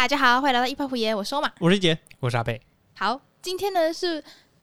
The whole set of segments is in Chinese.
大家好，欢迎来到一派胡言，我说嘛。我是杰，我是阿贝。好，今天呢是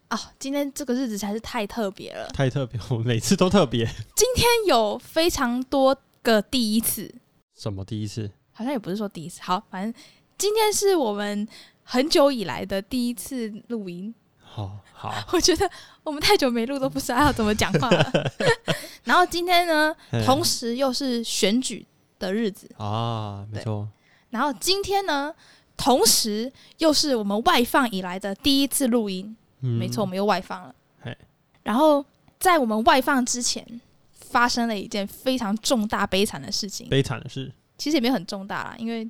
哦，今天这个日子才是太特别了。太特别，我每次都特别。今天有非常多个第一次，什么第一次？好像也不是说第一次。好，反正今天是我们很久以来的第一次录音。好好，我觉得我们太久没录，都不知道要怎么讲话了。然后今天呢，同时又是选举的日子，啊，没错，然后今天呢，同时又是我们外放以来的第一次录音。嗯没错，我，们又外放了嘿。然后在我们外放之前，发生了一件非常重大悲惨的事情。悲惨的事其实也没有很重大啦，因为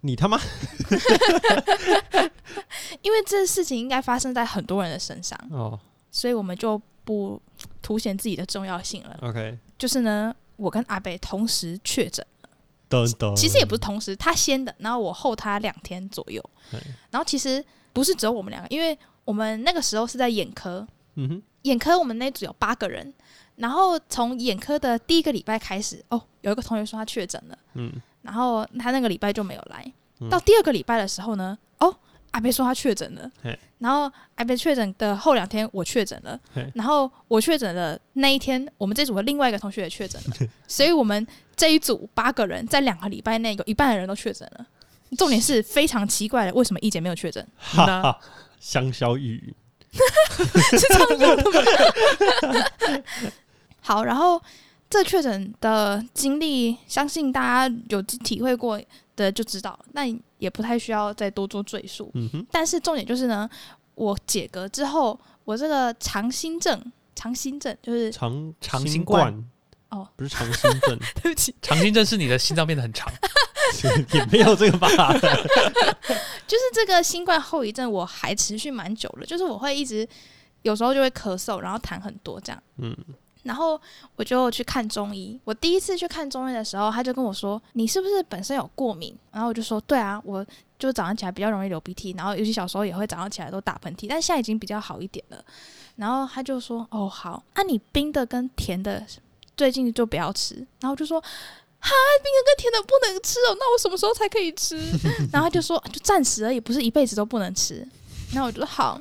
你他妈 因为这事情应该发生在很多人的身上，哦所以我们就不凸显自己的重要性了。，OK，就是呢，我跟阿北同时确诊，其实也不是同时，他先的，然后我后他两天左右。然后其实不是只有我们两个，因为我们那个时候是在眼科，嗯哼，眼科我们那组有八个人，然后从眼科的第一个礼拜开始，哦，有一个同学说他确诊了，嗯，然后他那个礼拜就没有来。嗯到第二个礼拜的时候呢，哦，阿贝说他确诊了，然后阿贝确诊的后两天我确诊了，然后我确诊的那一天，我们这组的另外一个同学也确诊了，所以我们这一组八个人在两个礼拜内有一半的人都确诊了。重点是非常奇怪的，为什么一姐没有确诊？哈哈，香消玉殒，是这样用的吗？好，然后这确诊的经历，相信大家有体会过的就知道，那也不太需要再多做赘述。嗯哼，但是重点就是呢，我解隔之后，我这个长心症，长心症就是长长新冠，哦，不是长心症，对不起，长心症是你的心脏变得很长，也没有这个吧？就是这个新冠后遗症，我还持续蛮久了，就是我会一直有时候就会咳嗽，然后痰很多这样。嗯，然后我就去看中医。我第一次去看中医的时候，他就跟我说：“你是不是本身有过敏？”然后我就说：“对啊，我就早上起来比较容易流鼻涕，然后尤其小时候也会早上起来都打喷嚏，但现在已经比较好一点了。”然后他就说：“哦，好，那、你冰的跟甜的最近就不要吃。”然后就说。哈，冰的跟甜的不能吃哦，那我什么时候才可以吃？然后他就说，就暂时而已，不是一辈子都不能吃。然后我就说好，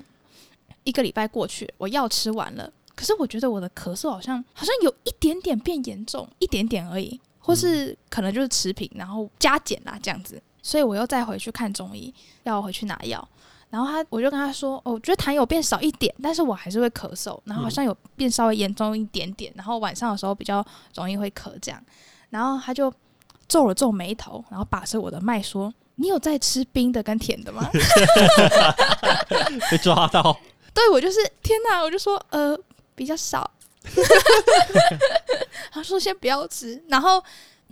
一个礼拜过去，我药吃完了，可是我觉得我的咳嗽好像好像有一点点变严重，一点点而已，或是可能就是持平，然后加减啦这样子，所以我又再回去看中医，要我回去拿药。然后他，我就跟他说，哦，我觉得痰有变少一点，但是我还是会咳嗽，然后好像有变稍微严重一点点，然后晚上的时候比较容易会咳这样。然后他就皱了皱眉头，然后把着我的脉说：“你有在吃冰的跟甜的吗？” 被抓到，对我就是天哪，我就说呃比较少，他说先不要吃，然后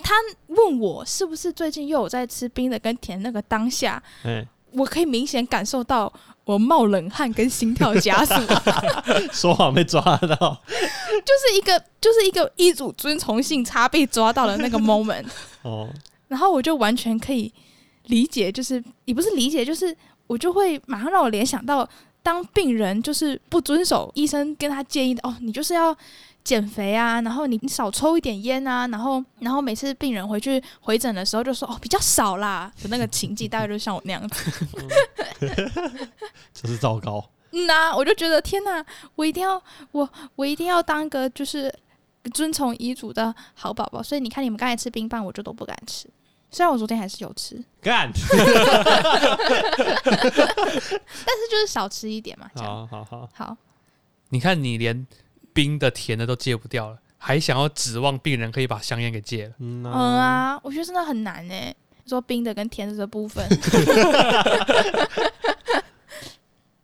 他问我是不是最近又有在吃冰的跟甜那个当下，哎，我可以明显感受到我冒冷汗跟心跳加速，说谎被抓到，就是一个就是一个一组遵从性差被抓到的那个 moment，哦，然后我就完全可以理解，就是也不是理解，就是我就会马上让我联想到，当病人就是不遵守医生跟他建议的，哦，你就是要减肥啊，然后你你少抽一点烟啊，然后然后每次病人回去回诊的时候就说哦比较少啦的那个情景，大概就像我那样子。这是糟糕，嗯呐、我就觉得天哪，我一定要我我一定要当个就是遵从医嘱的好宝宝。所以你看，你们刚才吃冰棒，我就都不敢吃。虽然我昨天还是有吃，干，但是就是少吃一点嘛。这样好好好，好，你看你连冰的、甜的都戒不掉了，还想要指望病人可以把香烟给戒了？嗯嗯啊，我觉得真的很难呢。说冰的跟甜的的部分，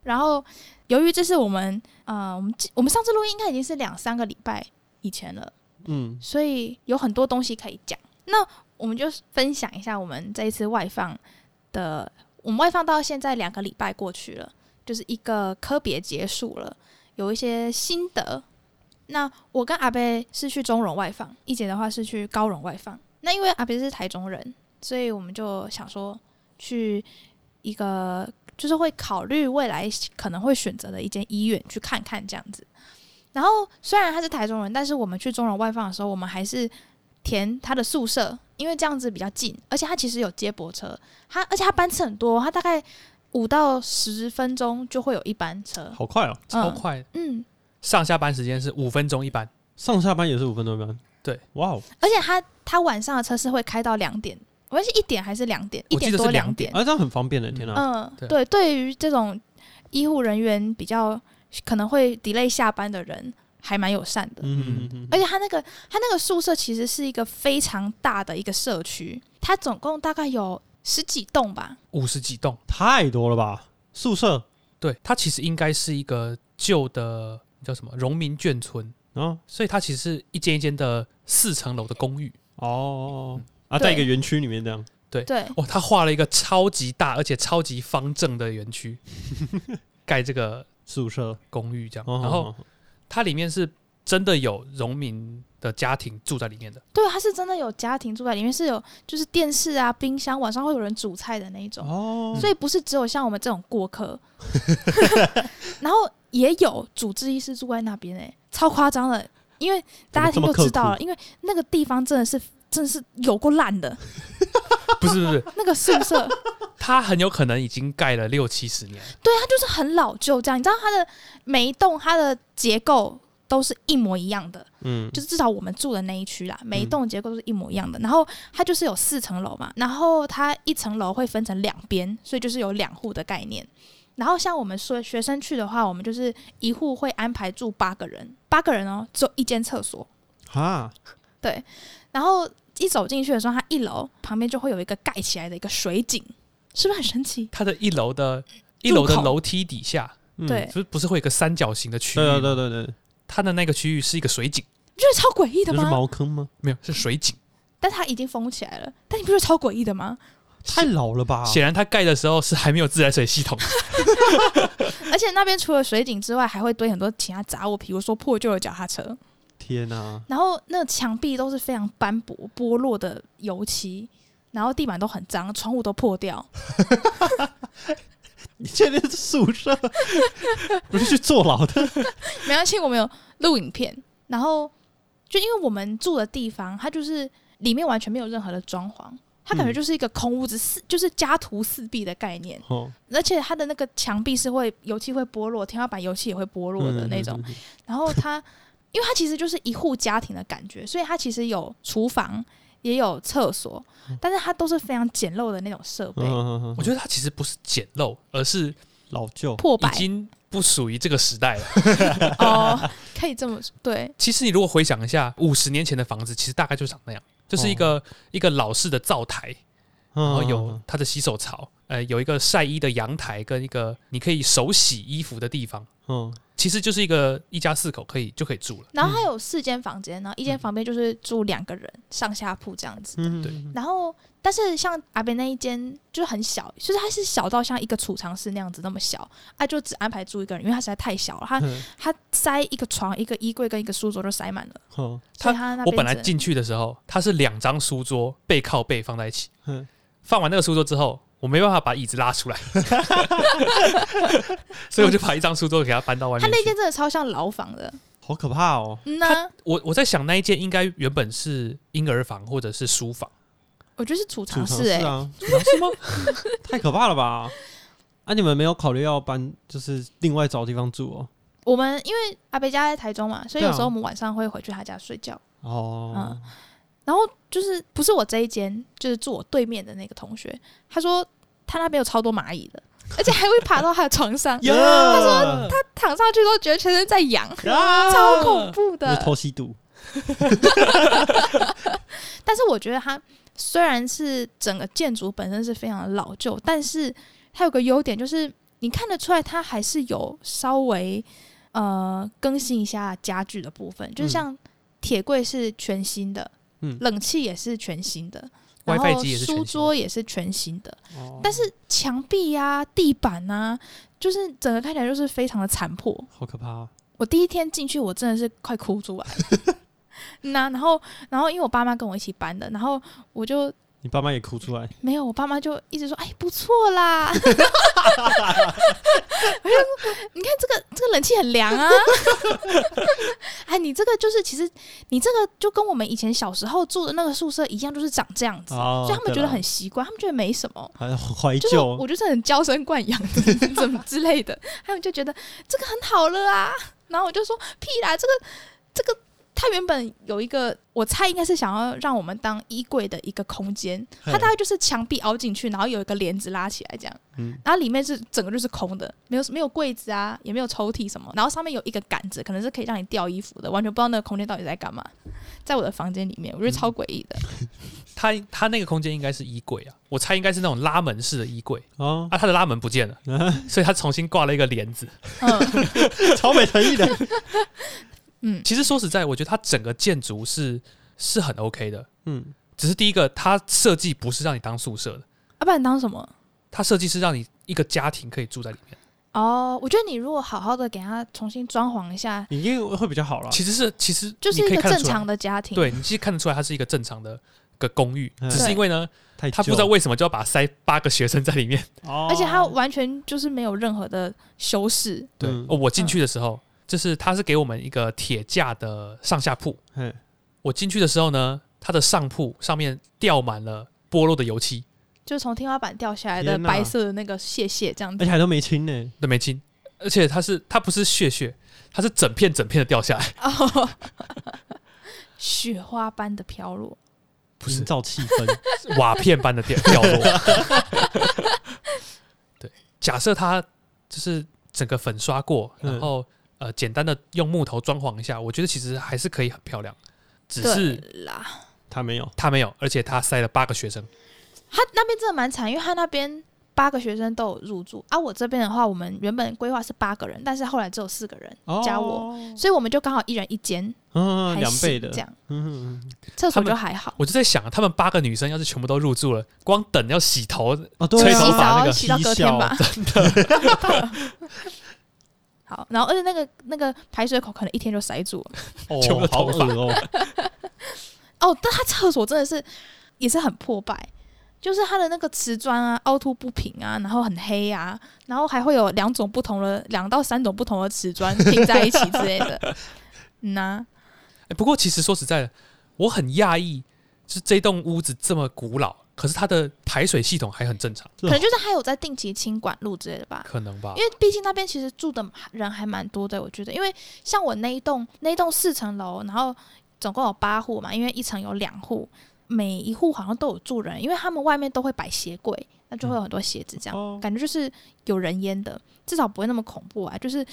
然后由于这是我们呃，我们我们上次录音应该已经是两三个礼拜以前了。嗯，所以有很多东西可以讲。那我们就分享一下我们这一次外放的，我们外放到现在两个礼拜过去了，就是一个科别结束了，有一些心得。那我跟阿贝是去中荣外放，一姐的话是去高荣外放。那因为阿贝是台中人，所以我们就想说去一个就是会考虑未来可能会选择的一间医院去看看这样子。然后虽然他是台中人，但是我们去中荣外放的时候，我们还是填他的宿舍，因为这样子比较近，而且他其实有接驳车，他而且他班次很多，他大概五到十分钟就会有一班车。好快哦！超快，嗯，上下班时间是五分钟一班。上下班也是五分钟一班。对，哇哦！而且他他晚上的车是会开到两点，我是一点还是两点？一我记点多得是两点。啊，这样很方便的，天哪！嗯，对对，对于这种医护人员比较可能会 delay 下班的人，还蛮友善的。嗯嗯嗯而且他那个他那个宿舍其实是一个非常大的一个社区，它总共大概有十几栋吧。五十几栋，太多了吧？宿舍对，它其实应该是一个旧的叫什么荣民眷村，啊所以它其实是一间一间的四层楼的公寓。哦啊，在一个园区里面这样。对，哦，他画了一个超级大而且超级方正的园区，盖这个宿舍，公寓这样，哦然后哦哦它里面是真的有农民的家庭住在里面的。对，它是真的有家庭住在里面，是有就是电视啊、冰箱，晚上会有人煮菜的那一种。哦，所以不是只有像我们这种过客，然后也有主治医师住在那边哎、超夸张的，因为大家听怎么这么就知道了，因为那个地方真的是真是有过烂的，不 是不是，那个宿舍它很有可能已经盖了六七十年。对，它就是很老旧，这样你知道它的每一栋它的结构都是一模一样的，嗯，就是至少我们住的那一区啦，每一栋结构都是一模一样的。然后它就是有四层楼嘛，然后它一层楼会分成两边，所以就是有两户的概念。然后像我们说学生去的话，我们就是一户会安排住八个人，八个人哦，只有一间厕所。哈，然后一走进去的时候，它一楼旁边就会有一个盖起来的一个水井，是不是很神奇？它的一楼的一楼的楼梯底下，嗯对，不是不是会有一个三角形的区域对吗？啊对对对，它的那个区域是一个水井，你觉得超诡异的吗是？茅坑吗？没有是水井。但它已经封起来了，但你不觉得超诡异的吗？太老了吧？显然它盖的时候是还没有自来水系统。而且那边除了水井之外，还会堆很多其他杂物，比如说破旧的脚踏车。天哪！然后那个墙壁都是非常斑驳、剥落的油漆，然后地板都很脏，窗户都破掉。你确定是宿舍？不是去坐牢的？没关系，我们有录影片。然后就因为我们住的地方，它就是里面完全没有任何的装潢，它感觉嗯就是一个空屋子，四就是家徒四壁的概念。哦，而且它的那个墙壁是会油漆会剥落，天花板油漆也会剥落的那种。然后它，因为它其实就是一户家庭的感觉，所以它其实有厨房，也有厕所，但是它都是非常简陋的那种设备，我觉得它其实不是简陋，而是老旧，破败已经不属于这个时代了。哦，可以这么说，对，其实你如果回想一下，五十年前的房子，其实大概就长那样，就是一个、一个老式的灶台，然然后有它的洗手槽，呃，有一个晒衣的阳台，跟一个你可以手洗衣服的地方。嗯。其实就是一个一家四口可以就可以住了。然后它有四间房间，然后一间房间就是住两个人，上下铺这样子。嗯，对。然后，但是像阿北那一间就是很小，就是它是小到像一个储藏室那样子那么小，啊，就只安排住一个人，因为它实在太小了，它嗯。它塞一个床、一个衣柜跟一个书桌就塞满了，哦所以它那我本来进去的时候，它是两张书桌背靠背放在一起，嗯。放完那个书桌之后，我没办法把椅子拉出来，所以我就把一张书桌给他搬到外面他。那间真的超像牢房的，好可怕哦！嗯呐、我我在想那一间应该原本是婴儿房或者是书房，我觉得是储储藏藏室哎、室啊，是吗？太可怕了吧？啊，你们没有考虑要搬，就是另外找地方住哦？我们因为阿北家在台中嘛，所以有时候我们晚上会回去他家睡觉。哦，然后就是不是我这一间，就是住我对面的那个同学，他说他那边有超多蚂蚁的，而且还会爬到他的床上，呀！他说他躺上去都觉得全身在痒，啊超恐怖的。偷吸毒，但是我觉得它虽然是整个建筑本身是非常的老旧，但是它有个优点就是你看得出来它还是有稍微呃更新一下家具的部分，就嗯。像铁柜是全新的，嗯冷气也是全新的。然后书桌也是全新的，哦但是墙壁呀、地板啊，就是整个看起来就是非常的残破。好可怕哦。我第一天进去，我真的是快哭出来了。那然后，然后因为我爸妈跟我一起搬的，然后我就你爸妈也哭出来，没有，我爸妈就一直说：“哎，不错啦。”我就说：“你看这个这个冷气很凉啊。”哎，你这个就是其实你这个就跟我们以前小时候住的那个宿舍一样，就是长这样子，哦所以他们觉得很习惯，他们觉得没什么。很怀就是旧我，就是很娇生惯养的 怎么之类的，他们就觉得这个很好了啊。然后我就说屁啦，这个这个他原本有一个，我猜应该是想要让我们当衣柜的一个空间，它大概就是墙壁凹进去，然后有一个帘子拉起来这样，嗯。然后里面是整个就是空的，没有没有柜子啊，也没有抽屉什么，然后上面有一个杆子，可能是可以让你吊衣服的，完全不知道那个空间到底在干嘛。在我的房间里面，我觉得超诡异的。他他那个空间应该是衣柜啊，我猜应该是那种拉门式的衣柜。哦，啊，他的拉门不见了，所以他重新挂了一个帘子。嗯。超没诚意的，嗯，其实说实在，我觉得它整个建筑是是很 OK 的，嗯，只是第一个，它设计不是让你当宿舍的，啊、不然当什么？它设计是让你一个家庭可以住在里面。哦，我觉得你如果好好的给它重新装潢一下，你应该会比较好了。其实是其实就是一个正常的家庭。对你其实看得出来，它是一个正常的个公寓，嗯只是因为呢，太他不知道旧为什么就要把塞八个学生在里面。哦而且它完全就是没有任何的修饰。对，嗯哦，我进去的时候，就是它是给我们一个铁架的上下铺。嗯我进去的时候呢，它的上铺上面掉满了剥落的油漆，就从天花板掉下来的白色的那个屑屑这样子而且。还都没清呢，都没清，而且它是它不是屑屑，它是整片整片的掉下来，哦，雪花般的飘落。不是造气氛。瓦片般的掉掉落。对，假设它就是整个粉刷过，嗯然后呃简单的用木头装潢一下，我觉得其实还是可以很漂亮，只是啦，他没有，他没有，而且他塞了八个学生，他那边真的蛮惨，因为他那边八个学生都有入住，啊，我这边的话，我们原本规划是八个人，但是后来只有四个人加我，哦，所以我们就刚好一人一间，嗯，还两倍的这，样，嗯嗯，厕所就还好。我就在想，他们八个女生要是全部都入住了，光等要洗头，哦，对吹啊，头发那个洗澡洗到隔天吧，嬉 好，然后而且那个那个排水口可能一天就塞住了。哦好头发恶哦，哦，但他厕所真的是也是很破败，就是它的那个瓷砖啊凹凸不平啊，然后很黑啊，然后还会有两种不同的两到三种不同的瓷砖拼在一起之类的。嗯呐、哎不过其实说实在的，我很讶异，就是这栋屋子这么古老，可是它的排水系统还很正常，可能就是还有在定期清管路之类的吧。可能吧。因？为毕竟那边其实住的人还蛮多的，我觉得，因为像我那一栋那一栋四层楼，然后总共有八户嘛，因为一层有两户，每一户好像都有住人，因为他们外面都会摆鞋柜，那就会有很多鞋子，这样、哦。感觉就是有人烟的，至少不会那么恐怖啊，就是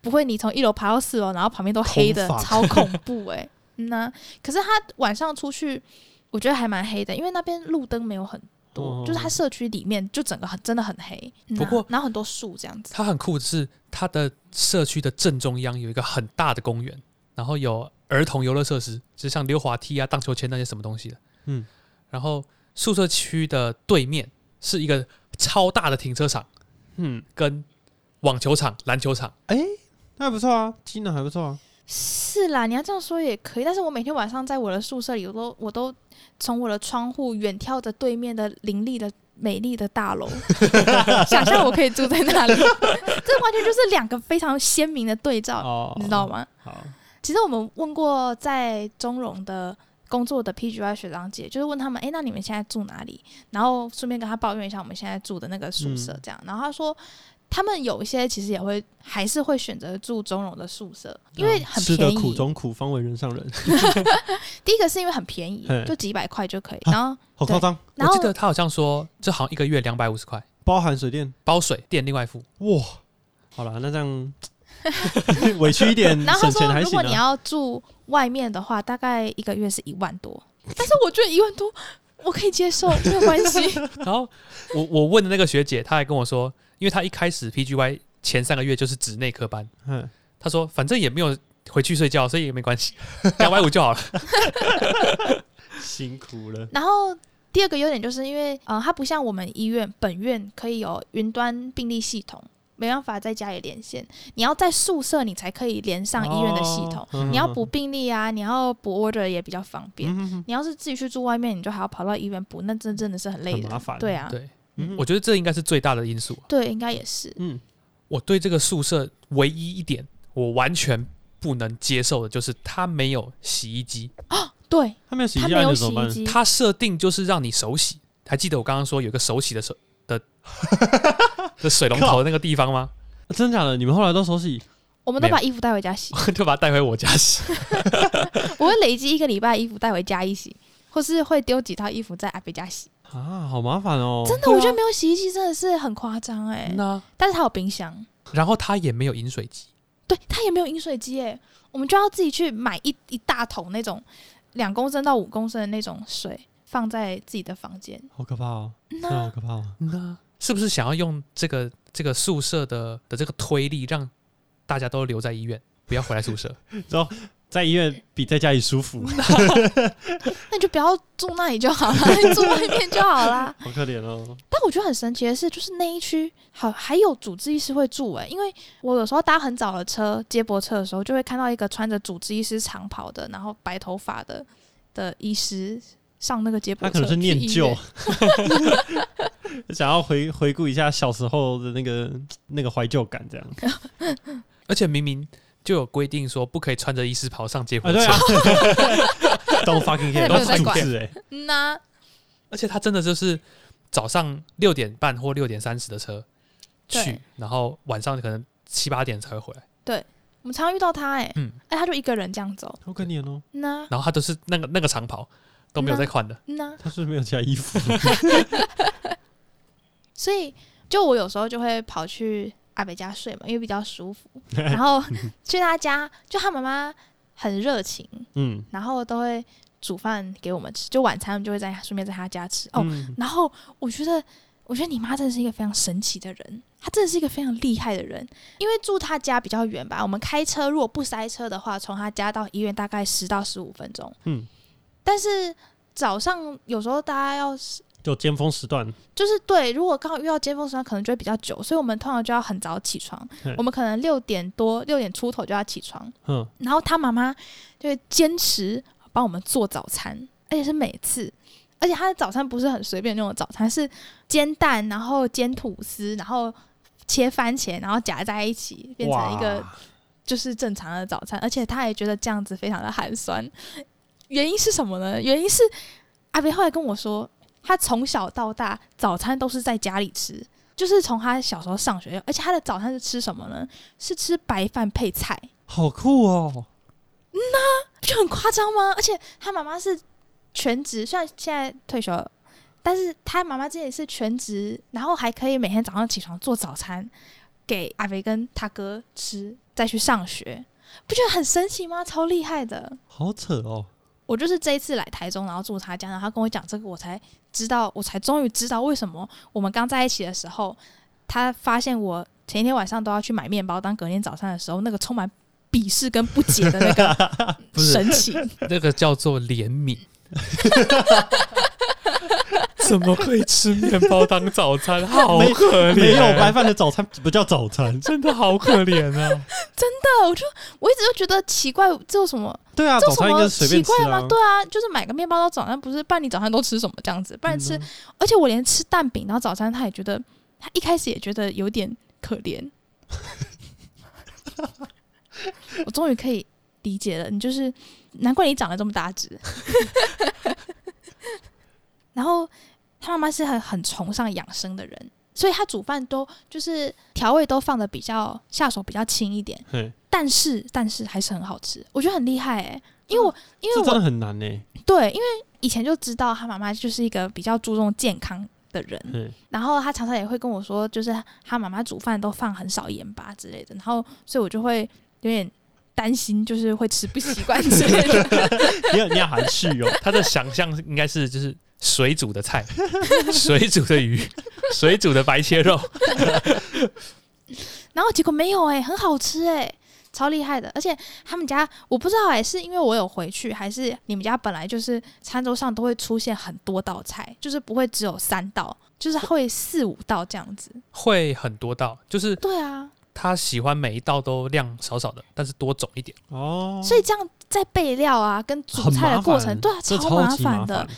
不会你从一楼爬到四楼，然后旁边都黑的，超恐怖哎、嗯呐、可是他晚上出去，我觉得还蛮黑的，因为那边路灯没有很多，哦就是它社区里面就整个很真的很黑，不过然后很多树这样子。它很酷的是，它的社区的正中央有一个很大的公园，然后有儿童游乐设施，就是像溜滑梯啊、荡秋千那些什么东西的。嗯，然后宿舍区的对面是一个超大的停车场，嗯，跟网球场、篮球场。那还不错啊，机能还不错啊，是啦，你要这样说也可以，但是我每天晚上在我的宿舍里，我都我都从我的窗户远眺着对面的林立的美丽的大楼，想象我可以住在那里，这完全就是两个非常鲜明的对照，哦你知道？吗？好，其实我们问过在中融的工作的 PGY 学长姐，就是问他们，哎，那你们现在住哪里？然后顺便跟他抱怨一下我们现在住的那个宿舍，嗯这样。然后他说，他们有一些其实也会还是会选择住中融的宿舍，因为很嗯吃得便宜。苦中苦，方为人上人，第一个是因为很便宜，就几百块就可以。啊然后，好夸张，我记得他好像说，这好像一个月两百五十块，包含水电，包水电另外付。哇，好了，那这样 委屈一点，然后他说，省钱还行啊。如果你要住外面的话，大概一个月是一万多。但是我觉得一万多我可以接受，没有关系。然后我我问的那个学姐，她还跟我说，因为他一开始 PGY 前三个月就是指内科班，嗯，他说反正也没有回去睡觉，所以也没关系，两百五就好了。辛苦了，然后第二个优点就是因为，呃，它不像我们医院本院可以有云端病历系统，没办法在家里连线，你要在宿舍你才可以连上医院的系统。哦你要补病历啊，你要补 order 也比较方便。嗯你要是自己去住外面，你就还要跑到医院补，那真真的是很累的，很麻烦。对啊，对，嗯我觉得这应该是最大的因素。对，应该也是。嗯，我对这个宿舍唯一一点我完全不能接受的就是它没有洗衣机啊，对，它没有洗衣机，它没有那你怎么办？洗衣机，它设定就是让你手洗。还记得我刚刚说有个手洗的手 的的水龙头那个地方吗？啊真假的？你们后来都手洗？我们都把衣服带回家洗，就把它带回我家洗。我会累积一个礼拜衣服带回家一洗，或是会丢几套衣服在阿北家洗。啊，好麻烦哦。真的，我觉得没有洗衣机真的是很夸张哎。那但是它有冰箱，然后它也没有饮水机，对，它也没有饮水机哎，我们就要自己去买一一大桶那种两公升到五公升的那种水，放在自己的房间。好可怕哦，真的好可怕哦。那是不是想要用这个这个宿舍的的这个推力，让大家都留在医院，不要回来宿舍？在医院比在家里舒服，那你就不要住那里就好了，你住外面就好了。好可怜哦。但我觉得很神奇的是，就是那一区好还有主治医师会住哎、因为我有时候搭很早的车接驳车的时候，就会看到一个穿着主治医师长袍的，然后白头发的的医师上那个接驳车，他可能是念旧，想要回回顾一下小时候的那个那个怀旧感，这样而且明明就有规定说不可以穿着医师袍上接驳啊，车，对啊，Don't fucking care，都主治哎，嗯呐、而且他真的就是早上六点半或六点三十的车去，然后晚上可能七八点才会回来，对我们常常遇到他哎、嗯。哎、他就一个人这样走，好可怜哦。那、然后他都是那个那个长袍都没有在换的，嗯呐、他是不是没有加衣服，所以就我有时候就会跑去阿北家睡嘛，因为比较舒服。然后去他家，就他妈妈很热情，嗯然后都会煮饭给我们吃，就晚餐就会在顺便在他家吃。哦，嗯然后我觉得，我觉得你妈真的是一个非常神奇的人，她真的是一个非常厉害的人。因为住他家比较远吧，我们开车如果不塞车的话，从他家到医院大概十到十五分钟。嗯，但是早上有时候大家要就尖峰时段，就是对，如果刚好遇到尖峰时段，可能就会比较久，所以我们通常就要很早起床。我们可能六点多、六点出头就要起床，嗯，然后他妈妈就会坚持帮我们做早餐，而且是每次，而且他的早餐不是很随便那种早餐，是煎蛋，然后煎吐司，然后切番茄，然后夹在一起，变成一个就是正常的早餐，而且他也觉得这样子非常的寒酸。原因是什么呢？原因是阿北后来跟我说，他从小到大早餐都是在家里吃，就是从他小时候上学，而且他的早餐是吃什么呢？是吃白饭配菜，好酷哦。不就很夸张吗？而且他妈妈是全职，虽然现在退休了，但是他妈妈之前是全职，然后还可以每天早上起床做早餐给阿肥跟他哥吃，再去上学，不觉得很神奇吗？超厉害的！好扯哦，我就是这一次来台中，然后住他家，然后他跟我讲这个，我才知道，我才终于知道为什么我们刚在一起的时候，他发现我前一天晚上都要去买面包当隔天早餐的时候，那个充满鄙视跟不解的那个 神情。那个叫做怜悯。怎么可以吃面包当早餐？好可怜，没有白饭的早餐不叫早餐。真的好可怜啊！真的，我就我一直都觉得奇怪，这有什么？对啊，这有什么早餐应该随奇便吃怪吗？啊。对啊，就是买个面包当早餐，不是？不然你早餐都吃什么这样子？不然吃，嗯而且我连吃蛋饼当早餐，他也觉得，他一开始也觉得有点可怜。我终于可以理解了，你就是难怪你长得这么大只。然后他妈妈是很很崇尚养生的人，所以他煮饭都就是调味都放的比较下手比较轻一点，嘿，但是但是还是很好吃，我觉得很厉害哎、因为我因为我这真的很难呢。对，因为以前就知道他妈妈就是一个比较注重健康的人，嘿，然后他常常也会跟我说，就是他妈妈煮饭都放很少盐巴之类的，然后所以我就会有点担心，就是会吃不习惯之类的。你要你要含蓄哦。他的想象应该是就是水煮的菜，水煮的鱼，水煮的白切肉，然后结果没有哎、很好吃哎、超厉害的。而且他们家我不知道哎、是因为我有回去，还是你们家本来就是餐桌上都会出现很多道菜，就是不会只有三道，就是会四五道这样子。会很多道，就是对啊，他喜欢每一道都量少少的，但是多种一点。哦，所以这样在备料啊跟煮菜的过程，对啊，超麻烦的。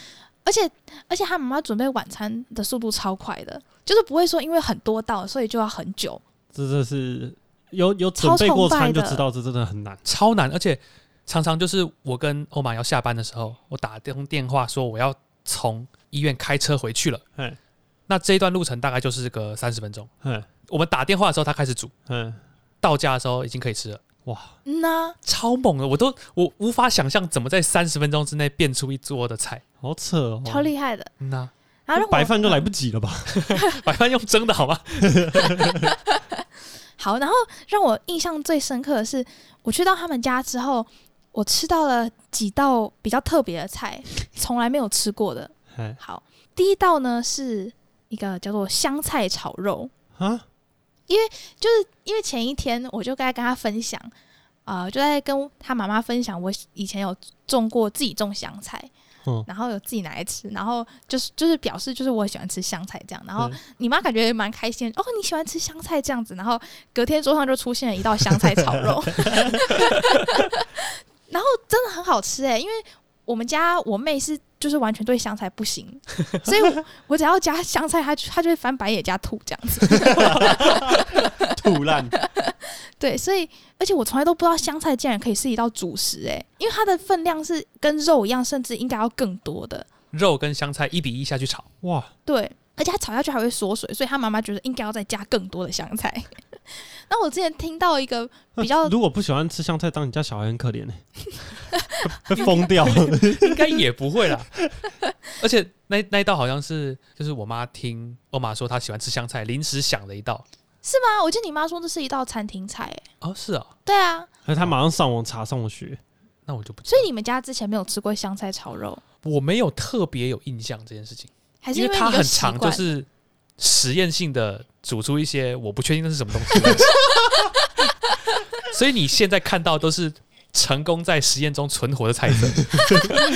而且而且他妈妈准备晚餐的速度超快的，就是不会说因为很多道，所以就要很久。这真的是有有准备过餐就知道，这真的很难。超难，而且常常就是我跟欧玛要下班的时候，我打通电话说我要从医院开车回去了，嗯那这一段路程大概就是个三十分钟。嗯我们打电话的时候，他开始煮，嗯，到家的时候已经可以吃了，嗯呐、超猛的，我都我无法想象怎么在三十分钟之内变出一桌的菜。好扯哦，超厉害的。嗯呐、然后白饭就来不及了吧？白饭用蒸的好吗？好，然后让我印象最深刻的是，我去到他们家之后，我吃到了几道比较特别的菜，从来没有吃过的。哎好，第一道呢是一个叫做香菜炒肉，啊，因为就是因为前一天我就该跟他分享，啊，就在跟他妈妈分享我以前有种过自己种香菜，嗯。然后有自己拿来吃，然后就是就是表示就是我喜欢吃香菜这样，然后嗯你妈感觉蛮开心哦，你喜欢吃香菜这样子，然后隔天桌上就出现了一道香菜炒肉，然后真的很好吃哎、因为我们家我妹是就是完全对香菜不行，所以我我只要加香菜，他就她就会翻白眼加吐这样子。吐烂，对，所以而且我从来都不知道香菜竟然可以是一道主食诶，因为它的分量是跟肉一样，甚至应该要更多的。肉跟香菜一比一下去炒，哇，对，而且它炒下去还会缩水，所以他妈妈觉得应该要再加更多的香菜。那我之前听到一个比较如果不喜欢吃香菜，当你家小孩很可怜呢，会疯 掉。应该也不会啦。而且那那一道好像是，就是我妈听欧妈说她喜欢吃香菜，临时想了一道。是吗？我记得你妈说这是一道餐厅菜诶。哦，是啊，对啊，而他马上上网查上网学，那我就不知道。所以你们家之前没有吃过香菜炒肉，我没有特别有印象这件事情，还是因为你就习很长，就是实验性的煮出一些我不确定那是什么东西。所以你现在看到都是成功在实验中存活的菜色。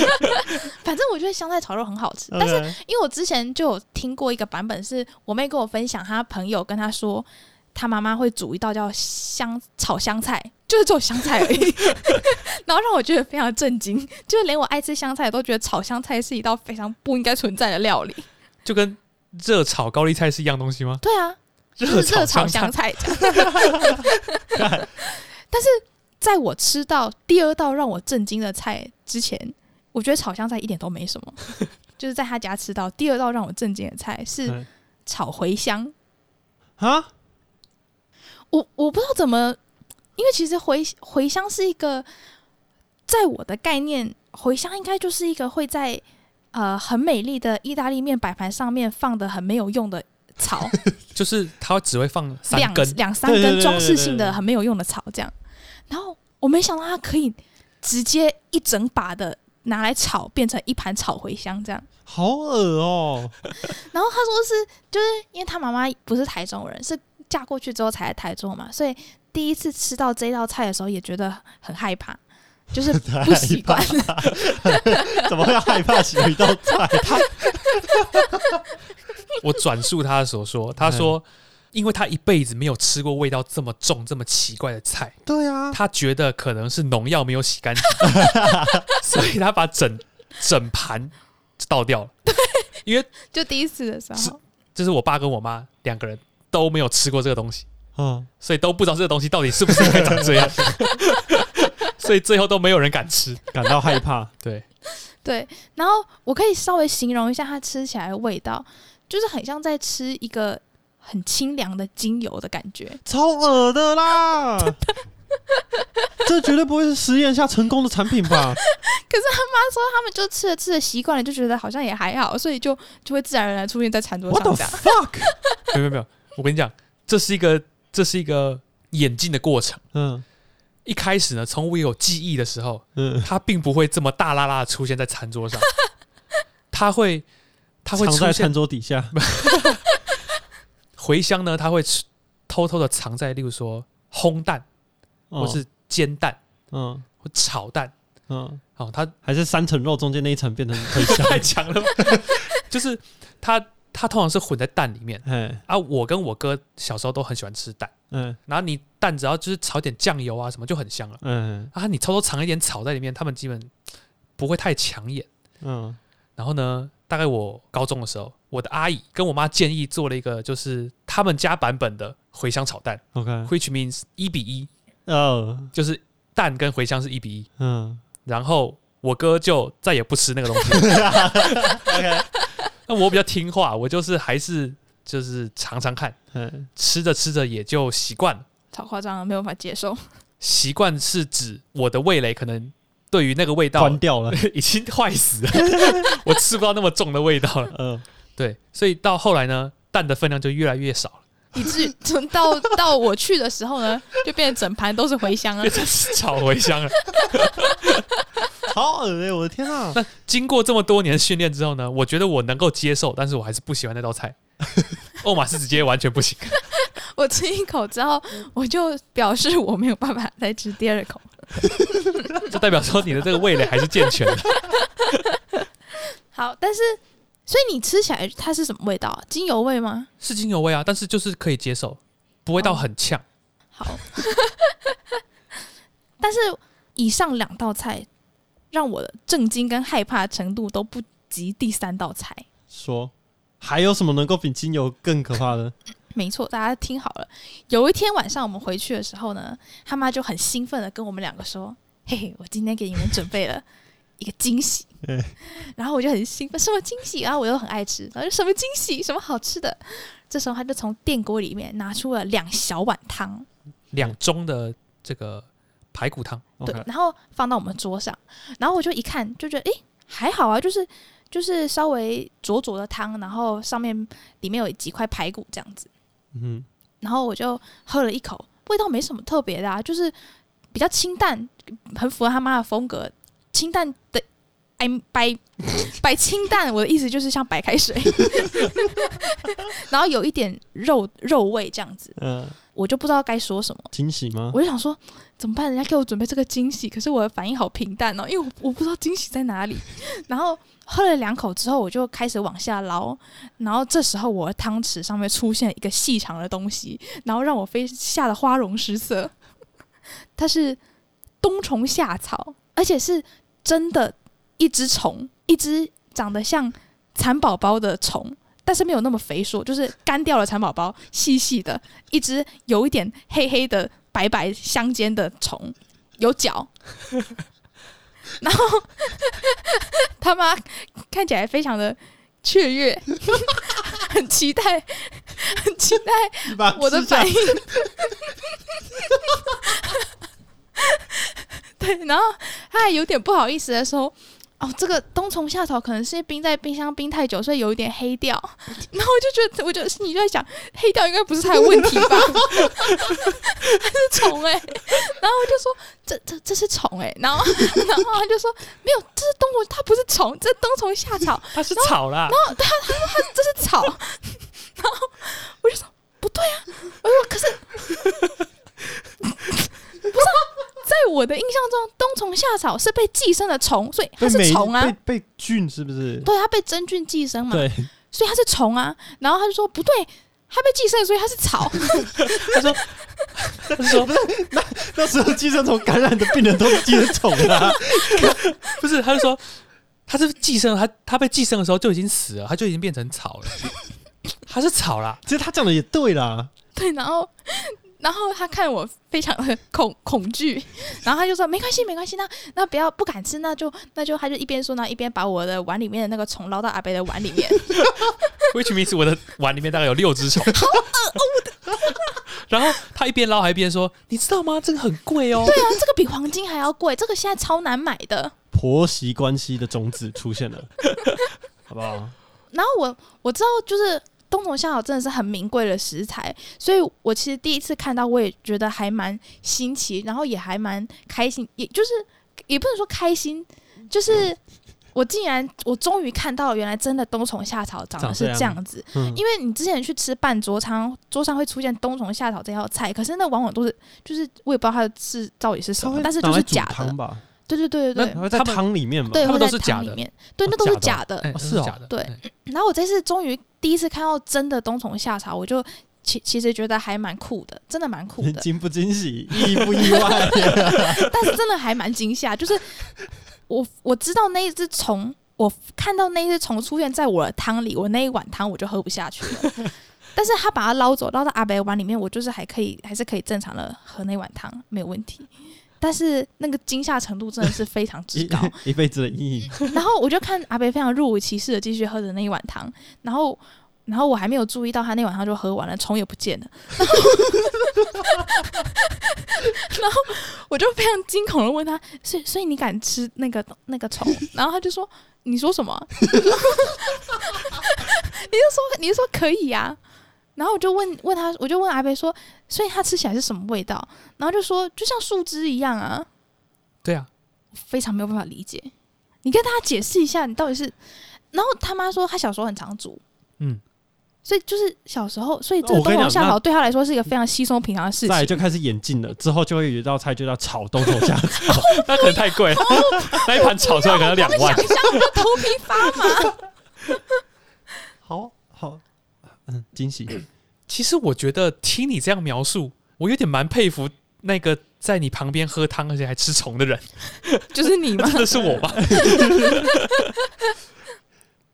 反正我觉得香菜炒肉很好吃，但是是因为我之前就有听过一个版本，是我妹跟我分享，她朋友跟她说，她妈妈会煮一道叫香炒香菜，就是只有香菜而已，然后让我觉得非常震惊，就连我爱吃香菜都觉得炒香菜是一道非常不应该存在的料理。就跟热炒高丽菜是一样东西吗？对啊，就是热热炒炒香香菜。但是在我吃到第二道让我震惊的菜之前，我觉得炒香菜一点都没什么。就是在他家吃到第二道让我震惊的菜是嗯炒茴香。啊，我我不知道怎么，因为其实茴茴香是一个，在我的概念，茴香应该就是一个会在呃很美丽的意大利面摆盘上面放的很没有用的草，就是它只会放两根，两三根装饰性的很没有用的草这样。然后我没想到它可以直接一整把的拿来炒，变成一盘炒茴香这样。好恶哦，然后他说是，就是因为他妈妈不是台中人，是嫁过去之后才来台中嘛，所以第一次吃到这道菜的时候也觉得很害怕，就是 不习惯。怎么会害怕洗一道菜？我转述他的所说，他说，因为他一辈子没有吃过味道这么重、这么奇怪的菜，对啊，他觉得可能是农药没有洗干净，所以他把整整盘倒掉了。对。因为就第一次的时候，就是我爸跟我妈两个人都没有吃过这个东西，嗯，所以都不知道这个东西到底是不是应该长这样，所以最后都没有人敢吃。感到害怕，对，对，然后我可以稍微形容一下它吃起来的味道，就是很像在吃一个很清凉的精油的感觉。超恶的啦！这绝对不会是实验下成功的产品吧？可是他妈说他们就吃着吃着习惯了，就觉得好像也还好，所以就就会自然而然出现在餐桌 What 上 the。fuck？没有没有没有，我跟你讲，这是一个这是一个演进的过程。嗯一开始呢，从我有记忆的时候，嗯，它并不会这么大拉拉的出现在餐桌上，它会它会藏在餐桌底下，茴香呢，它会吃偷偷的藏在，例如说烘蛋哦。或是煎蛋嗯。或炒蛋。嗯，哦，它还是三层肉中间那一层变成很香，太强了，就是它它通常是混在蛋里面。嗯啊。我跟我哥小时候都很喜欢吃蛋，嗯。然后你蛋只要就是炒点酱油啊什么就很香了嗯啊。你偷偷藏一点草在里面，他们基本不会太抢眼。嗯然后呢，大概我高中的时候，我的阿姨跟我妈建议做了一个就是他们家版本的茴香炒蛋，OK，，which means 一比一，哦就是蛋跟茴香是一比一。嗯然后我哥就再也不吃那个东西。OK，那我比较听话，我就是还是就是尝尝看，嗯吃着吃着也就习惯了。超夸张了，没有办法接受。习惯是指我的味蕾可能对于那个味道关掉了，已经坏死了，我吃不到那么重的味道了。嗯对，所以到后来呢，蛋的分量就越来越少了，以至于从到到我去的时候呢，就变成整盘都是茴香了变。成炒茴香了。好恶哎，我的天啊，那经过这么多年训练之后呢，我觉得我能够接受，但是我还是不喜欢那道菜。欧马是直接完全不行，我吃一口之后，我就表示我没有办法再吃第二口。就代表说你的这个味蕾还是健全的。好，但是所以你吃起来它是什么味道啊？精油味吗？是精油味啊，但是就是可以接受，不会到很呛。好，但是以上两道菜让我的震惊跟害怕程度都不及第三道菜。说还有什么能够比精油更可怕的？没错，大家听好了。有一天晚上我们回去的时候呢，他妈就很兴奋的跟我们两个说：“嘿嘿，我今天给你们准备了一个惊喜。嗯 ”然后我就很兴奋，什么惊喜？然后我又很爱吃，然后就什么惊喜，什么好吃的。这时候他就从电锅里面拿出了两小碗汤，两盅的这个排骨汤，对然后放到我们桌上，然后我就一看就觉得，诶，还好啊，就是就是稍微浊浊的汤，然后上面里面有几块排骨这样子。嗯然后我就喝了一口，味道没什么特别的啊，就是比较清淡，很符合他妈的风格。清淡的，哎，白白清淡，我的意思就是像白开水，然后有一点肉肉味这样子，嗯，我就不知道该说什么。惊喜吗？我就想说怎么办？人家给我准备这个惊喜，可是我的反应好平淡哦，因为我我不知道惊喜在哪里。然后喝了两口之后，我就开始往下捞，然后这时候我的汤匙上面出现一个细长的东西，然后让我非吓得花容失色。它是冬虫夏草，而且是真的一只虫，一只长得像蚕宝宝的虫。但是没有那么肥硕，就是干掉了蚕宝宝，细细的一只有一点黑黑的、白白相间的虫，有脚。然后 他妈看起来非常的雀跃，很期待，很期待我的反应。对，然后他还有点不好意思的说：“哦，这个冬虫夏草可能是冰在冰箱冰太久，所以有一点黑掉。”然后我就觉得，我就心里就在想，黑掉应该不是他的问题吧？它是虫哎、然后我就说：“这这这是虫哎、然后然后他就说：“没有，这是冬虫，它不是虫，这是冬虫夏草。”它是草啦。然后他他说他这是草，然后我就说不对啊，我说可是不是啊，在我的印象中，冬虫夏草是被寄生的虫，所以它是虫啊被，被菌是不是？对，它被真菌寄生嘛，对，所以它是虫啊。然后他就说不对，它被寄生，所以它是草。他说，他说那时候寄生虫感染的病人都是寄生虫啊。不是，他就说他是寄生，他他被寄生的时候就已经死了，他就已经变成草了，他是草啦。其实他讲的也对啦，对，然后然后他看我非常的恐恐惧，然后他就说没关系没关系，那那不要不敢吃，那就那就他就一边说呢，一边把我的碗里面的那个虫捞到阿北的碗里面。Which means 我的碗里面大概有六只虫。然后他一边捞还一边说：“你知道吗？这个很贵哦。对啊，这个比黄金还要贵，这个现在超难买的。婆媳关系的种子出现了，好不好？然后我我知道，就是冬虫夏草真的是很名贵的食材，所以我其实第一次看到，我也觉得还蛮新奇，然后也还蛮开心，也就是也不能说开心，就是我竟然我终于看到，原来真的冬虫夏草长得是这样子。嗯，因为你之前去吃半桌餐，桌上会出现冬虫夏草这道菜，可是那往往都是就是我也不知道它的是到底是什么，但是就是假的？对对对对对在汤里面嘛？对，他们会在都是假的汤里面，对，哦那都是假假的。是假的，对哎然后我这次终于第一次看到真的冬虫夏草，我就其其实觉得还蛮酷的，真的蛮酷的，惊不惊喜，意不意外？但是真的还蛮惊吓，就是 我我知道那一只虫，我看到那一只虫出现在我的汤里，我那一碗汤我就喝不下去了。但是他把它捞走，捞到阿北碗里面，我就是还可以，还是可以正常的喝那碗汤，没有问题。但是那个惊吓程度真的是非常之高，一辈子的阴影。然后我就看阿北非常若无其事的继续喝着那一碗汤，然后然后我还没有注意到他那碗汤就喝完了，虫也不见了，然后然后我就非常惊恐的问他，所以所以你敢吃那个那个虫？然后他就说你说什么？你就说你就说可以呀、然后我就问问他，我就问阿贝说，所以它吃起来是什么味道？然后就说就像树枝一样啊。对啊，非常没有办法理解。你跟大家解释一下，你到底是……然后他妈说他小时候很常煮，嗯，所以就是小时候，所以这个冬虫夏草对他来说是一个非常稀松平常的事情。再就开始演进了，之后就会有一道菜就叫炒冬虫夏草。那可能太贵了，那一盘炒出来可能两万。想象我就头皮发麻。好 好，嗯，惊喜。其实我觉得听你这样描述，我有点蛮佩服那个在你旁边喝汤而且还吃虫的人，就是你吗？真的是我吗？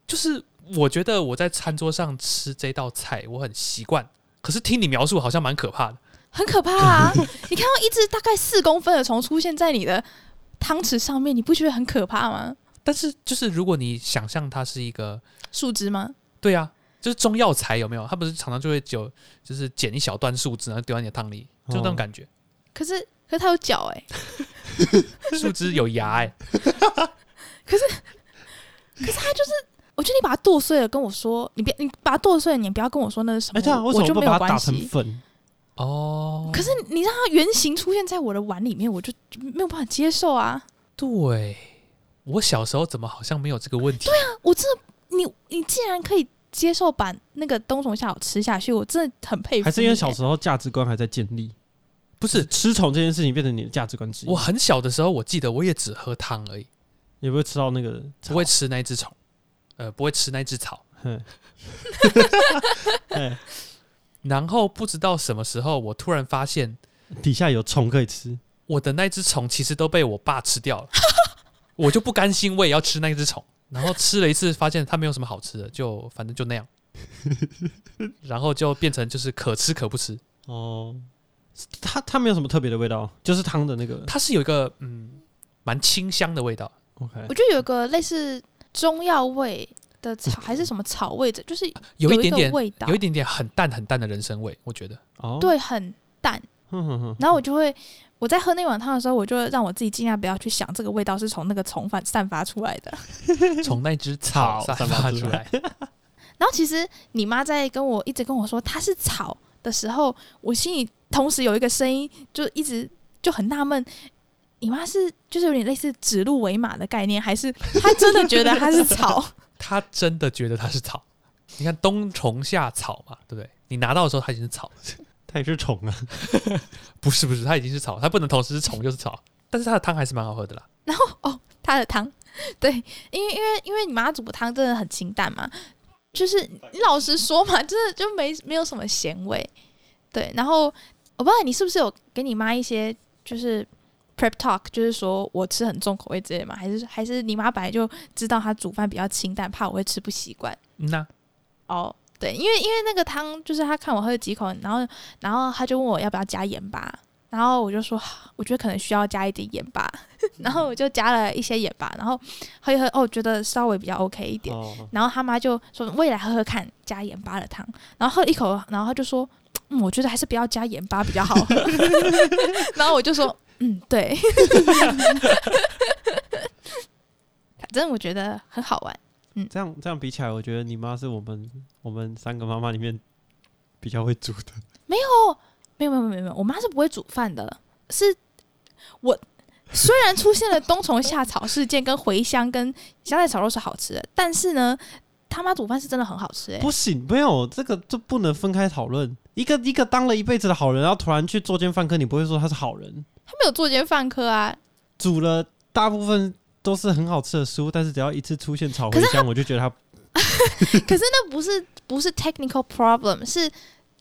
就是我觉得我在餐桌上吃这道菜我很习惯，可是听你描述好像蛮可怕的。很可怕啊！你看到一只大概四公分的虫出现在你的汤匙上面，你不觉得很可怕吗？但是就是如果你想象它是一个，树枝吗？对啊，就是中药材有没有？它不是常常就会有，就是剪一小段树枝，然后丢在你的汤里，就那种感觉。可是可是它有脚哎、树枝有牙哎、可是，可是它就是我觉得你把它剁碎了跟我说，你别你把它剁碎了，你不要跟我说那是什么，哎，这样为什么我就没有不把它打关系。成粉？哦，可是你让它原型出现在我的碗里面，我就没有办法接受啊！对，我小时候怎么好像没有这个问题？对啊我真的，你你既然可以接受把那个冬虫夏草吃下去，我真的很佩服。还是因为小时候价值观还在建立？不是，吃虫这件事情变成你的价值观之一，我很小的时候，我记得我也只喝汤而已，也不会吃到那个不会吃那一只虫，呃，不会吃那只草。然后不知道什么时候，我突然发现底下有虫可以吃。我的那只虫其实都被我爸吃掉了，我就不甘心，我也要吃那只虫。然后吃了一次，发现它没有什么好吃的，就反正就那样，然后就变成就是可吃可不吃。哦，它它没有什么特别的味道，就是汤的那个。它是有一个嗯蛮清香的味道，OK，我觉得有个类似中药味的草，还是什么草味的，就是有一点点味道，有一点点很淡很淡的人参味，我觉得。哦，对，很淡。然后我就会，我在喝那碗汤的时候，我就会让我自己尽量不要去想这个味道是从那个虫饭散发出来的。从那只草散发出来。然后其实你妈在跟我一直跟我说它是草的时候，我心里同时有一个声音，就一直就很纳闷。你妈是就是有点类似指鹿为马的概念，还是她真的觉得它是草？她真的觉得它是草。你看冬虫夏草嘛，对不对？你拿到的时候它已经是草，它也是虫啊。不是不是，它已经是草，它不能同时是虫就是草。但是它的汤还是蛮好喝的啦。然后哦，它的汤，对，因为因为因为你妈煮的汤真的很清淡嘛，就是你老实说嘛，真的就没没有什么咸味。对，然后我不知道你是不是有给你妈一些就是 prep talk，就是说我吃很重口味之类的嘛，还是还是你妈本来就知道她煮饭比较清淡，怕我会吃不习惯嗯呐、哦。对，因为因为那个汤就是他看我喝了几口，然后然后他就问我要不要加盐巴，然后我就说我觉得可能需要加一点盐巴，然后我就加了一些盐巴，然后喝一喝哦，觉得稍微比较 OK 一点。哦，然后他妈就说：“我也来喝喝看加盐巴的汤。”然后喝一口，然后他就说：“嗯，我觉得还是不要加盐巴比较好喝。”然后我就说：“嗯，对。”反正我觉得很好玩。这样这样比起来，我觉得你妈是我们我们三个妈妈里面比较会煮的。没有没有没有没有，没有我妈是不会煮饭的，是我虽然出现了冬虫夏草事件跟茴香跟香菜炒肉是好吃的，但是呢，他妈煮饭是真的很好吃哎、不行，没有这个就不能分开讨论。一个一个当了一辈子的好人，然后突然去作奸犯科，你不会说他是好人。他没有作奸犯科啊，煮了大部分都是很好吃的食物，但是只要一次出现炒茴香，我就觉得它 可是那不是不是 technical problem，是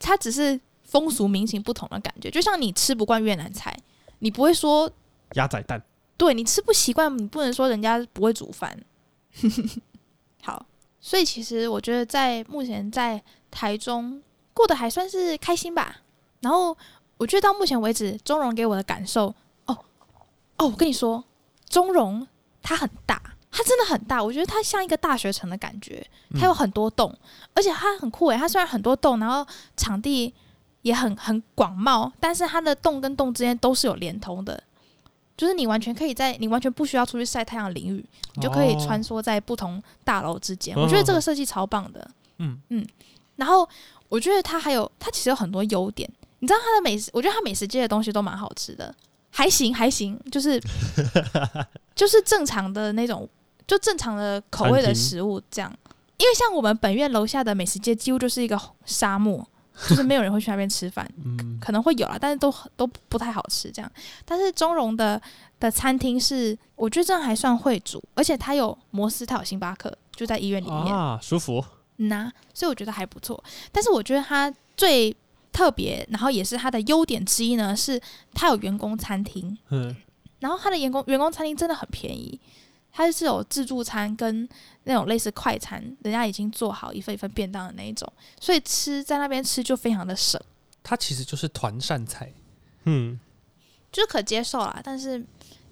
它只是风俗民情不同的感觉。就像你吃不惯越南菜，你不会说鸭仔蛋。对你吃不习惯，你不能说人家不会煮饭。好，所以其实我觉得在目前在台中过得还算是开心吧。然后我觉得到目前为止，中荣给我的感受，哦哦，我跟你说，中荣它很大，它真的很大，我觉得它像一个大学城的感觉，它有很多栋，而且它很酷诶。它虽然很多栋，然后场地也很很广袤，但是它的洞跟洞之间都是有连通的。就是你完全可以在你完全不需要出去晒太阳淋雨，你就可以哦穿梭在不同大楼之间。嗯我觉得这个设计超棒的。嗯嗯，然后我觉得它还有它其实有很多优点。你知道它的美食，我觉得它美食街的东西都蛮好吃的，还行还行，就是 就是正常的那种，就正常的口味的食物这样。因为像我们本院楼下的美食街，几乎就是一个沙漠，就是没有人会去那边吃饭。嗯，可能会有啊，但是都都不太好吃这样。但是中荣的的餐厅是，我觉得这样还算会煮，而且它有摩斯，它有星巴克，就在医院里面，啊，舒服。嗯呐、所以我觉得还不错。但是我觉得它最特别，然后也是它的优点之一呢，是它有员工餐厅，嗯，然后它的员工员工餐厅真的很便宜。它是有自助餐跟那种类似快餐，人家已经做好一份一份便当的那一种，所以吃在那边吃就非常的省。它其实就是团扇菜，嗯，就是可接受啦，但是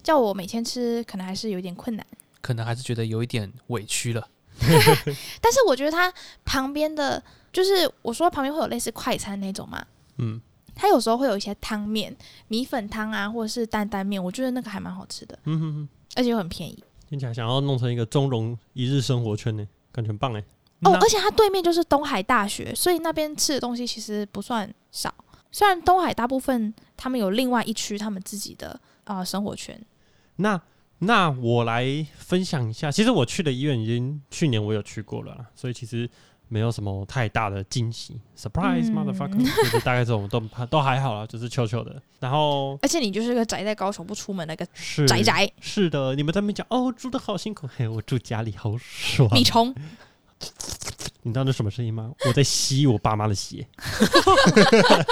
叫我每天吃，可能还是有点困难。可能还是觉得有一点委屈了。但是我觉得它旁边的，就是我说旁边会有类似快餐那种嘛，嗯，它有时候会有一些汤面、米粉汤啊，或者是担担面，我觉得那个还蛮好吃的，嗯哼哼，而且又很便宜。听起来想要弄成一个中融一日生活圈呢，感觉很棒哎。哦，而且它对面就是东海大学，所以那边吃的东西其实不算少。虽然东海大部分他们有另外一区他们自己的啊、呃生活圈，那那我来分享一下，其实我去的医院已经去年我有去过了啦，所以其实没有什么太大的惊喜，surprise 嗯 motherfucker，、就是大概这种都都还好啦，就是秋秋的。然后而且你就是个宅在高雄不出门那个是宅宅是的，你们在那边讲哦，住的好辛苦，嘿，我住家里好爽。米虫，你知道那什么声音吗？我在吸我爸妈的血。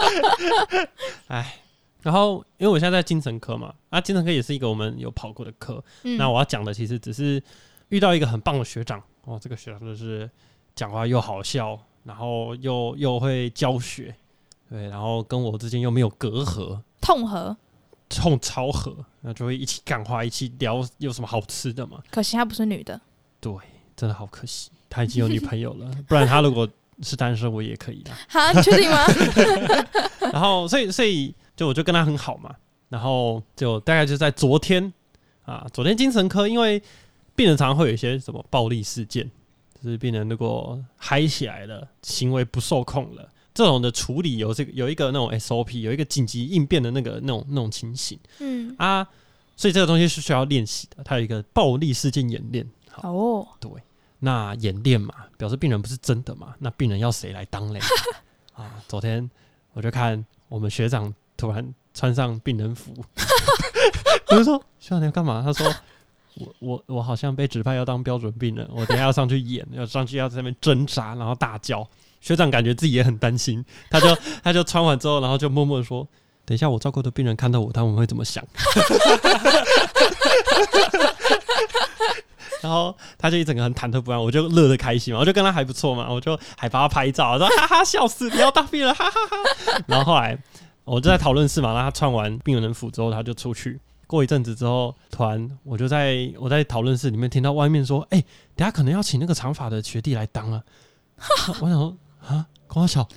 哎，然后因为我现在在精神科嘛，啊，精神科也是一个我们有跑过的课。嗯，那我要讲的其实只是遇到一个很棒的学长哦，这个学长就是讲话又好笑，然后又又会教学，对，然后跟我之间又没有隔阂，痛和，痛超合，那就会一起干话，一起聊有什么好吃的嘛。可惜她不是女的。对，真的好可惜，他已经有女朋友了，不然他如果是单身，我也可以的。好，你确定吗？然后，所以，所以就我就跟他很好嘛。然后就大概就在昨天啊，昨天精神科，因为病人常常会有一些什么暴力事件，就是病人如果嗨起来了，行为不受控了，这种的处理有这个有一个那种 SOP，有一个紧急应变的那个那种那种情形嗯，啊，所以这个东西是需要练习的。它有一个暴力事件演练。好，哦，那演练嘛，表示病人不是真的嘛，那病人要谁来当嘞？啊，昨天我就看我们学长突然穿上病人服，我就说学长你要干嘛？他说我我我好像被指派要当标准病人，我等下要上去演，要上去要在那边挣扎，然后大叫。学长感觉自己也很担心，他就 他就穿完之后，然后就默默的说：“等一下我照顾的病人看到我，他们会怎么想？” 然后他就一整个很忐忑不安，我就乐得开心嘛，我就跟他还不错嘛，我就还帮他拍照，我说哈哈笑死，不要当病人，哈哈哈。然后后来我就在讨论室嘛，让他穿完病人服之后，他就出去。过一阵子之后，突然我就在我在讨论室里面听到外面说：“哎、等下可能要请那个长发的学弟来当啊。” 我想说啊，光小，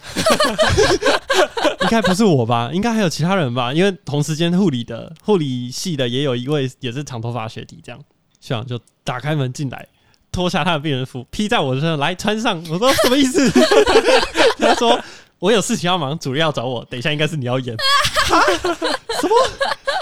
应该不是我吧？应该还有其他人吧？因为同时间护理的护理系的也有一位也是长头发学弟，这样校长就打开门进来，脱下他的病人服披在我身上来穿上。我说什么意思？他说。我我有事情要忙，主任要找我，等一下应该是你要演。什么？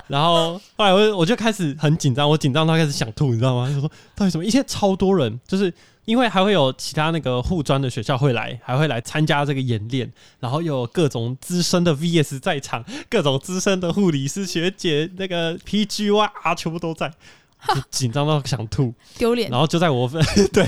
然后后来我我就开始很紧张，我紧张到开始想吐，你知道吗？就说到底什么？一些超多人，就是因为还会有其他那个护专的学校会来，还会来参加这个演练，然后又有各种资深的 VS 在场，各种资深的护理师学姐，那个 PGY 啊，全部都在。就 紧张到想吐，丢脸然。后就在我 对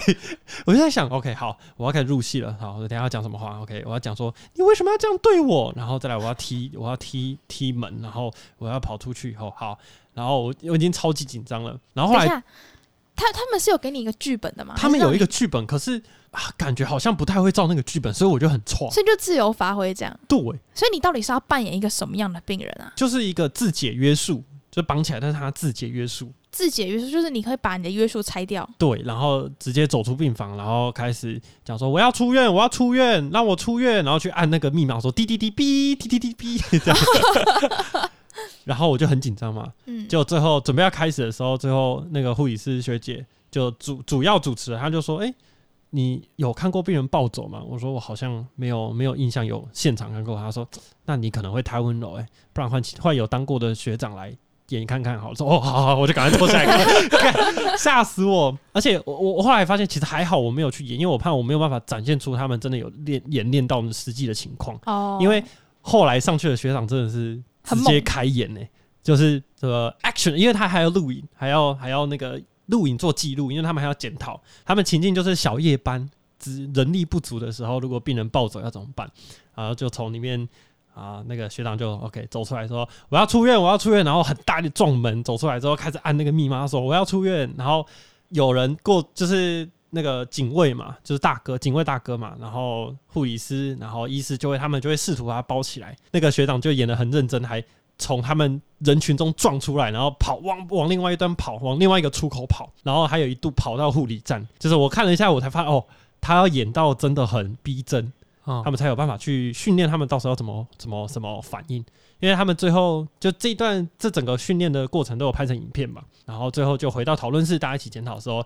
我就在想，OK，好，我要开始入戏了。好，我等一下要讲什么话？OK，我要讲说你为什么要这样对我？然后再来我要踢，我要踢踢门，然后我要跑出去以后，好，然后我我已经超级紧张了。然后后来他他们是有给你一个剧本的吗？他们有一个剧本，可是啊，感觉好像不太会照那个剧本，所以我就很错，。所以就自由发挥这样。对，所以你到底是要扮演一个什么样的病人啊？就是一个自解约束，就绑起来，但是他自解约束。自解约束就是你可以把你的约束拆掉。对，然后直接走出病房，然后开始讲说我要出院，我要出院，让我出院，然后去按那个密码说滴滴滴哔滴滴滴哔这样，然后我就很紧张嘛，嗯，就最后准备要开始的时候，最后那个护理师学姐就主主要主持人，她就说：“哎、你有看过病人暴走吗？”我说：“我好像没有没有印象有现场看过。”她说：“那你可能会太温柔，哎，不然换其换有当过的学长来演看看好了。”说：“哦，好好，我就赶快坐下来 看，干吓死我！而且我我我后来发现，其实还好我没有去演，因为我怕我没有办法展现出他们真的有练演练到实际的情况。哦，因为后来上去的学长真的是直接开演呢、就是这个 action，因为他还要录影，还要还要那个录影做记录，因为他们还要检讨。他们情境就是小夜班，只人力不足的时候，如果病人暴走要怎么办？然后就从里面啊，那个学长就 OK 走出来说我要出院，我要出院，然后很大力撞门走出来之后，开始按那个密码说我要出院，然后有人过就是那个警卫嘛，就是大哥警卫大哥嘛，然后护理师，然后医师就会他们就会试图把他包起来，那个学长就演的很认真，还从他们人群中撞出来，然后跑往往另外一端跑，往另外一个出口跑，然后还有一度跑到护理站，就是我看了一下，我才发现哦，他要演到真的很逼真，嗯他们才有办法去训练他们到时候怎么怎么怎么反应，因为他们最后就这一段这整个训练的过程都有拍成影片嘛，然后最后就回到讨论室，大家一起检讨的时候，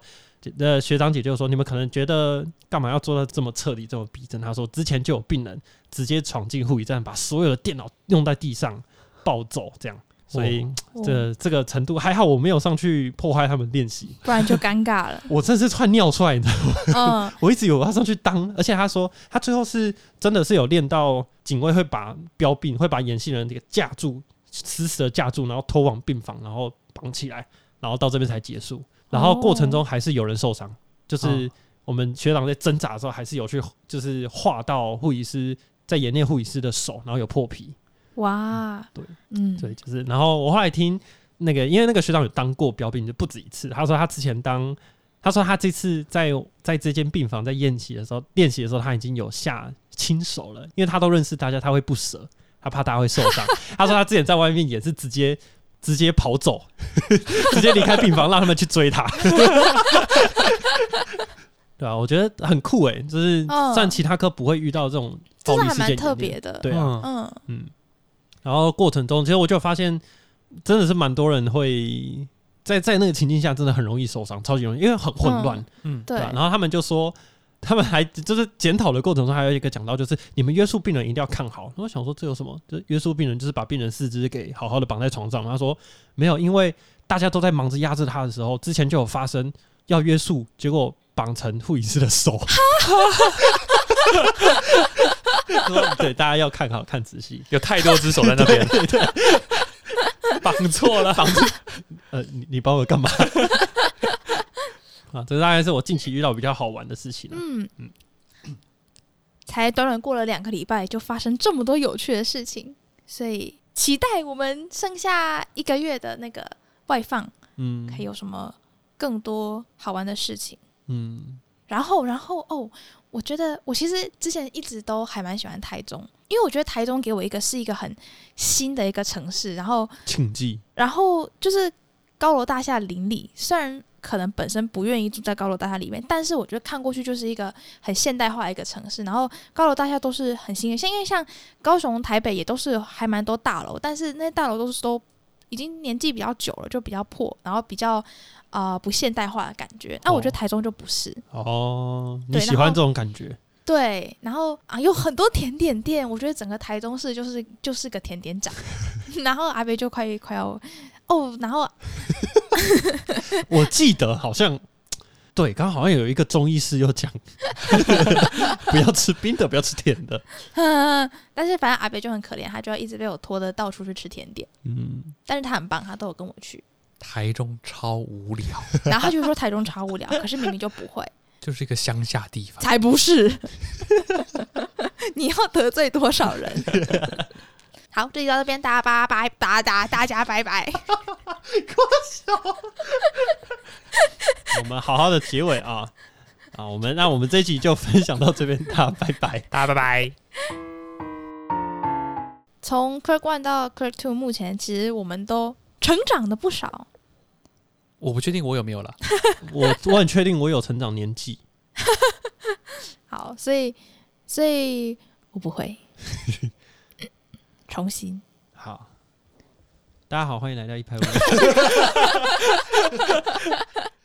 呃学长姐就说你们可能觉得干嘛要做到这么彻底这么逼真？他说之前就有病人直接闯进护理站，把所有的电脑用在地上暴走这样。所以哦这这个程度还好，我没有上去破坏他们练习，不然就尴尬了。我真是串尿出来，你知道吗？嗯，我一直以为我要上去当，而且他说他最后是真的是有练到警卫会把标病会把演戏人这个架住，死死的架住，然后拖往病房，然后绑起来，然后到这边才结束。然后过程中还是有人受伤，就是我们学长在挣扎的时候，还是有去就是划到护理师在演练护理师的手，然后有破皮。哇，对，嗯，对，就是，然后我后来听那个，因为那个学长有当过标兵，就不止一次。他说他之前当，他说他这次在在这间病房在宴席的时候，练习的时候他已经有下亲手了，因为他都认识大家，他会不舍，他怕大家会受伤。他说他之前在外面也是直接直接跑走，直接离开病房，让他们去追他。对啊，我觉得很酷哎，就是算其他科不会遇到这种这暴力事件特别的。对嗯，嗯，然后过程中，其实我就发现，真的是蛮多人会在在那个情境下，真的很容易受伤，超级容易，因为很混乱，嗯，对吧？然后他们就说，他们还就是检讨的过程中，还有一个讲到，就是你们约束病人一定要看好。我想说，这有什么？就约束病人，就是把病人四肢给好好的绑在床上。他说没有，因为大家都在忙着压制他的时候，之前就有发生要约束，结果绑成护理师的手。说 对，大家要看好看仔细。有太多只手在那边，绑错了，绑住。呃，你你帮我干嘛？啊，这大概是我近期遇到比较好玩的事情了。嗯才短短过了两个礼拜，就发生这么多有趣的事情，所以期待我们剩下一个月的那个外放，嗯还有什么更多好玩的事情。嗯然后，然后哦，我觉得我其实之前一直都还蛮喜欢台中，因为我觉得台中给我一个是一个很新的一个城市，然后然后就是高楼大厦林立，虽然可能本身不愿意住在高楼大厦里面，但是我觉得看过去就是一个很现代化的一个城市，然后高楼大厦都是很新的，像因为像高雄、台北也都是还蛮多大楼，但是那些大楼都是都已经年纪比较久了，就比较破，然后比较呃不现代化的感觉。那我觉得台中就不是，哦，你喜欢这种感觉？对，然后啊有很多甜点店，我觉得整个台中市就是就是个甜点展。然后阿北就快快要哦，然后 我记得好像对，刚刚好像有一个中医师又讲，不要吃冰的，不要吃甜的。但是反正阿北就很可怜，他就要一直被我拖着到处去吃甜点。嗯，但是他很棒，他都有跟我去。台中超无聊，然后他就说台中超无聊，可是明明就不会，就是一个乡下地方。才不是！你要得罪多少人？好，这集到这边，大家拜拜，大家大家拜拜。我们好好的结尾啊啊！我们那我们这一集就分享到这边，大家拜拜。大家拜拜。从 Clerk One 到 Clerk Two，目前其实我们都成长了不少。我不确定我有没有了，我我很确定我有成长年纪。好，所以所以我不会重新。好，大家好，欢迎来到一拍五。